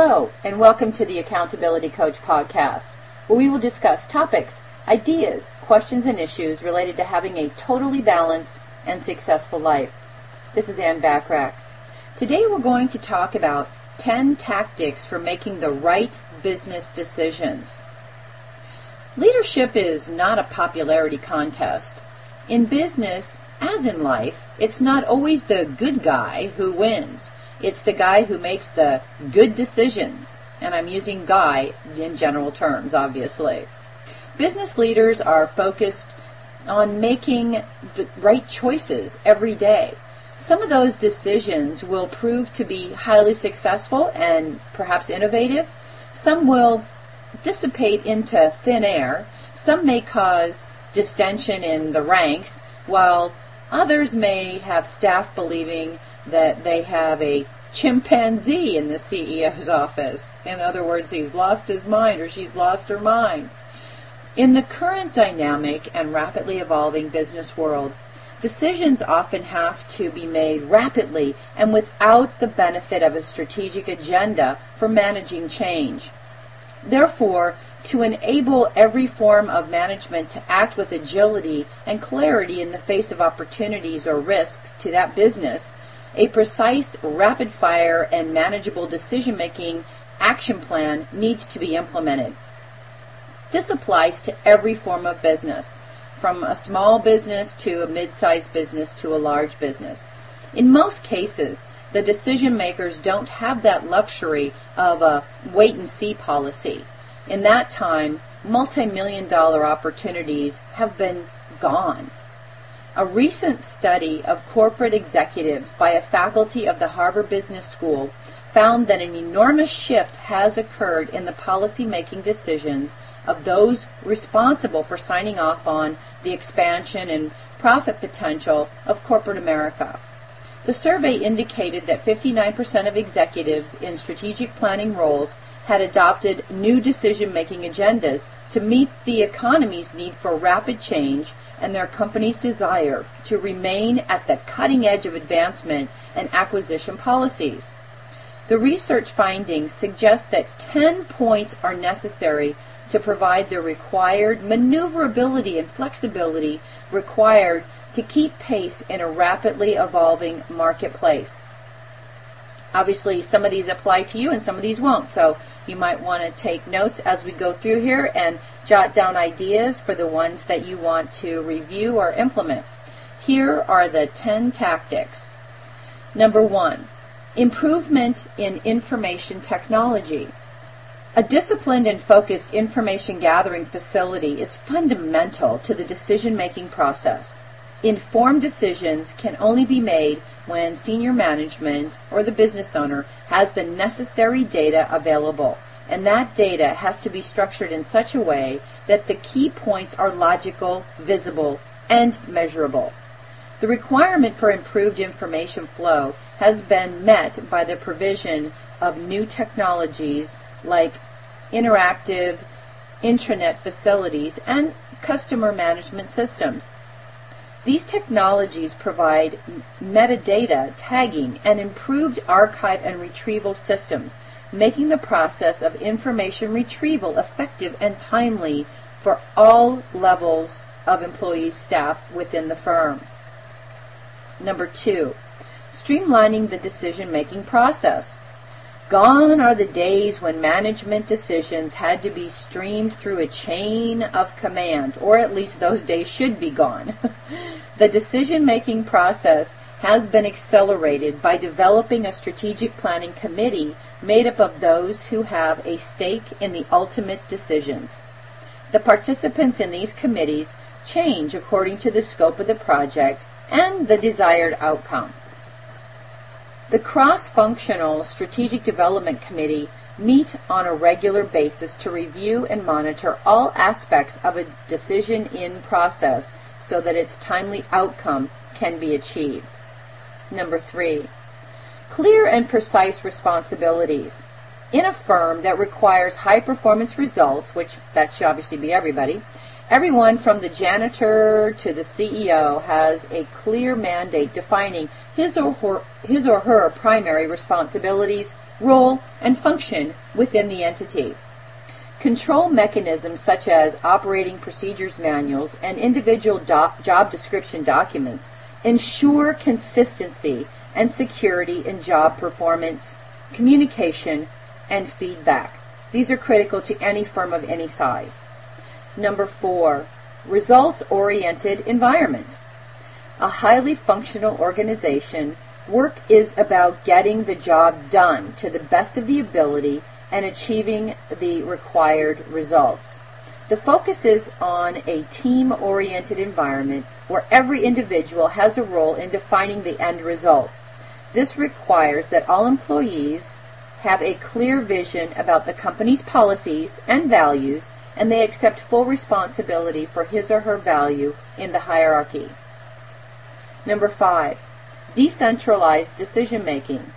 Hello, and welcome to the Accountability Coach podcast, where we will discuss topics, ideas, questions, and issues related to having a totally balanced and successful life. This is Ann Bachrach. Today we're going to talk about 10 tactics for making the right business decisions. Leadership is not a popularity contest. In business, as in life, it's not always the good guy who wins. It's the guy who makes the good decisions. And I'm using guy in general terms, obviously. Business leaders are focused on making the right choices every day. Some of those decisions will prove to be highly successful and perhaps innovative. Some will dissipate into thin air. Some may cause distension in the ranks, while others may have staff believing that they have a chimpanzee in the CEO's office. In other words, he's lost his mind or she's lost her mind. In the current dynamic and rapidly evolving business world, decisions often have to be made rapidly and without the benefit of a strategic agenda for managing change. Therefore, to enable every form of management to act with agility and clarity in the face of opportunities or risks to that business, a precise, rapid fire, and manageable decision making action plan needs to be implemented. This applies to every form of business, from a small business to a mid sized business to a large business. In most cases, the decision makers don't have that luxury of a wait and see policy. In that time, multi million dollar opportunities have been gone. A recent study of corporate executives by a faculty of the Harvard Business School found that an enormous shift has occurred in the policy making decisions of those responsible for signing off on the expansion and profit potential of corporate America. The survey indicated that 59% of executives in strategic planning roles had adopted new decision making agendas to meet the economy's need for rapid change and their company's desire to remain at the cutting edge of advancement and acquisition policies. The research findings suggest that 10 points are necessary to provide the required maneuverability and flexibility required to keep pace in a rapidly evolving marketplace. Obviously, some of these apply to you and some of these won't, so you might want to take notes as we go through here and jot down ideas for the ones that you want to review or implement. Here are the 10 tactics. Number one, improvement in information technology. A disciplined and focused information gathering facility is fundamental to the decision making process. Informed decisions can only be made when senior management or the business owner has the necessary data available and that data has to be structured in such a way that the key points are logical, visible, and measurable. The requirement for improved information flow has been met by the provision of new technologies like interactive intranet facilities and customer management systems. These technologies provide metadata tagging and improved archive and retrieval systems making the process of information retrieval effective and timely for all levels of employees staff within the firm. Number two, streamlining the decision making process. Gone are the days when management decisions had to be streamed through a chain of command, or at least those days should be gone. the decision making process has been accelerated by developing a strategic planning committee made up of those who have a stake in the ultimate decisions. The participants in these committees change according to the scope of the project and the desired outcome. The cross-functional Strategic Development Committee meet on a regular basis to review and monitor all aspects of a decision in process so that its timely outcome can be achieved. Number three, clear and precise responsibilities. In a firm that requires high performance results, which that should obviously be everybody, Everyone from the janitor to the CEO has a clear mandate defining his or her, his or her primary responsibilities, role, and function within the entity. Control mechanisms such as operating procedures manuals and individual do- job description documents ensure consistency and security in job performance, communication, and feedback. These are critical to any firm of any size. Number four, results-oriented environment. A highly functional organization, work is about getting the job done to the best of the ability and achieving the required results. The focus is on a team-oriented environment where every individual has a role in defining the end result. This requires that all employees have a clear vision about the company's policies and values and they accept full responsibility for his or her value in the hierarchy. Number five, decentralized decision making.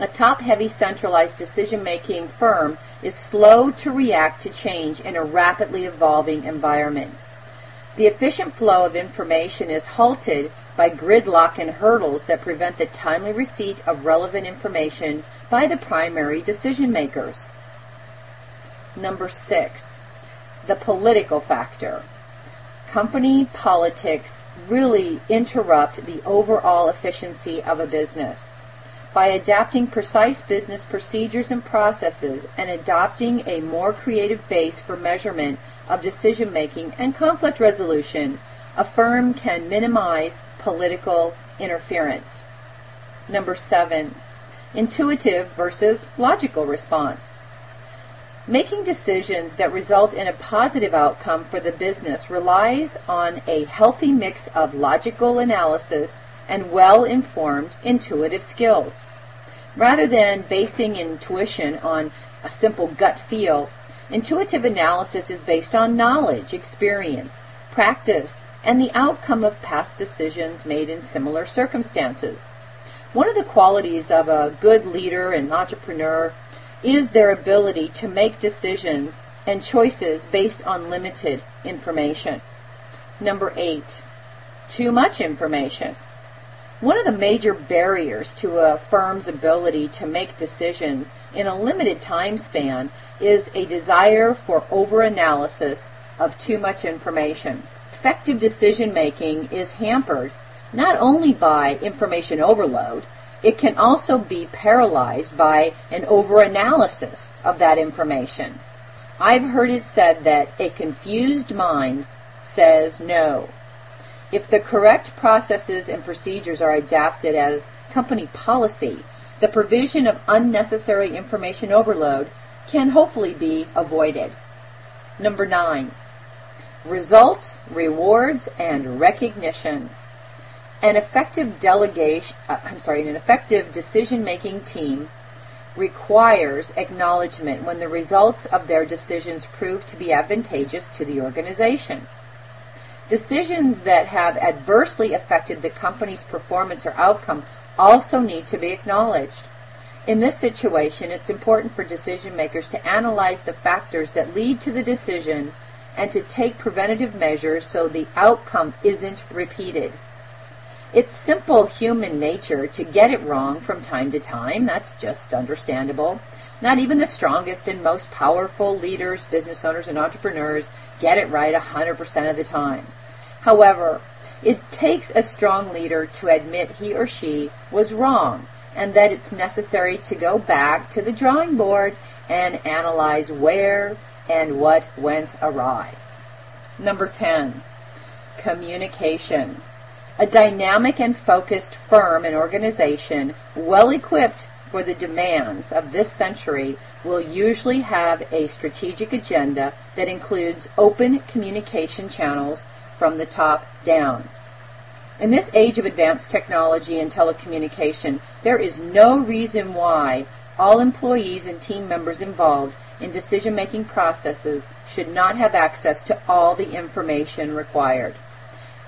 A top heavy centralized decision making firm is slow to react to change in a rapidly evolving environment. The efficient flow of information is halted by gridlock and hurdles that prevent the timely receipt of relevant information by the primary decision makers. Number six, the political factor. Company politics really interrupt the overall efficiency of a business. By adapting precise business procedures and processes and adopting a more creative base for measurement of decision making and conflict resolution, a firm can minimize political interference. Number seven, intuitive versus logical response. Making decisions that result in a positive outcome for the business relies on a healthy mix of logical analysis and well-informed intuitive skills. Rather than basing intuition on a simple gut feel, intuitive analysis is based on knowledge, experience, practice, and the outcome of past decisions made in similar circumstances. One of the qualities of a good leader and entrepreneur is their ability to make decisions and choices based on limited information. Number eight, too much information. One of the major barriers to a firm's ability to make decisions in a limited time span is a desire for overanalysis of too much information. Effective decision making is hampered not only by information overload, it can also be paralyzed by an overanalysis of that information. I've heard it said that a confused mind says no. If the correct processes and procedures are adapted as company policy, the provision of unnecessary information overload can hopefully be avoided. Number nine, results, rewards, and recognition. An effective delegation, uh, I'm sorry, an effective decision-making team requires acknowledgement when the results of their decisions prove to be advantageous to the organization. Decisions that have adversely affected the company's performance or outcome also need to be acknowledged. In this situation, it's important for decision makers to analyze the factors that lead to the decision and to take preventative measures so the outcome isn't repeated. It's simple human nature to get it wrong from time to time. That's just understandable. Not even the strongest and most powerful leaders, business owners, and entrepreneurs get it right 100% of the time. However, it takes a strong leader to admit he or she was wrong and that it's necessary to go back to the drawing board and analyze where and what went awry. Number 10, communication. A dynamic and focused firm and organization, well equipped for the demands of this century, will usually have a strategic agenda that includes open communication channels from the top down. In this age of advanced technology and telecommunication, there is no reason why all employees and team members involved in decision making processes should not have access to all the information required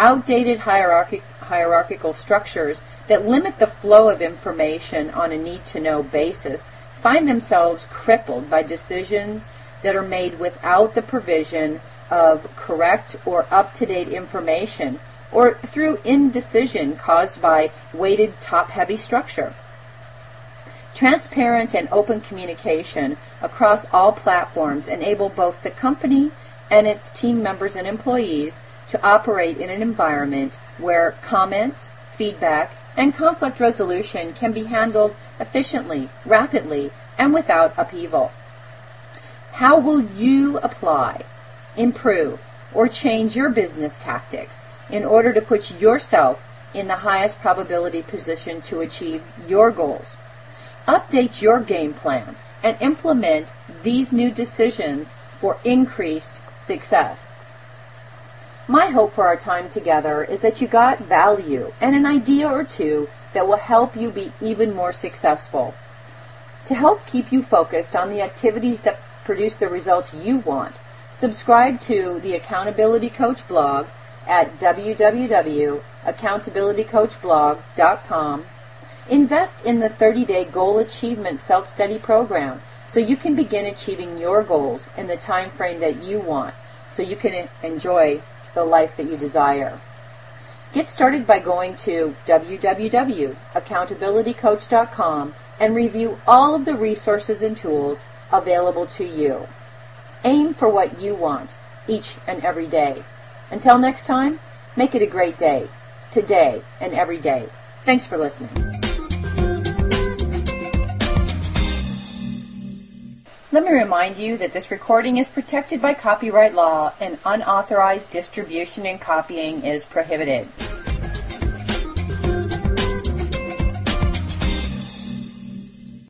outdated hierarchy, hierarchical structures that limit the flow of information on a need to know basis find themselves crippled by decisions that are made without the provision of correct or up-to-date information or through indecision caused by weighted top-heavy structure. Transparent and open communication across all platforms enable both the company and its team members and employees to operate in an environment where comments, feedback, and conflict resolution can be handled efficiently, rapidly, and without upheaval. How will you apply, improve, or change your business tactics in order to put yourself in the highest probability position to achieve your goals? Update your game plan and implement these new decisions for increased success. My hope for our time together is that you got value and an idea or two that will help you be even more successful. To help keep you focused on the activities that produce the results you want, subscribe to the Accountability Coach blog at www.accountabilitycoachblog.com. Invest in the 30-day goal achievement self-study program so you can begin achieving your goals in the time frame that you want so you can enjoy the life that you desire. Get started by going to www.accountabilitycoach.com and review all of the resources and tools available to you. Aim for what you want each and every day. Until next time, make it a great day, today and every day. Thanks for listening. Let me remind you that this recording is protected by copyright law and unauthorized distribution and copying is prohibited.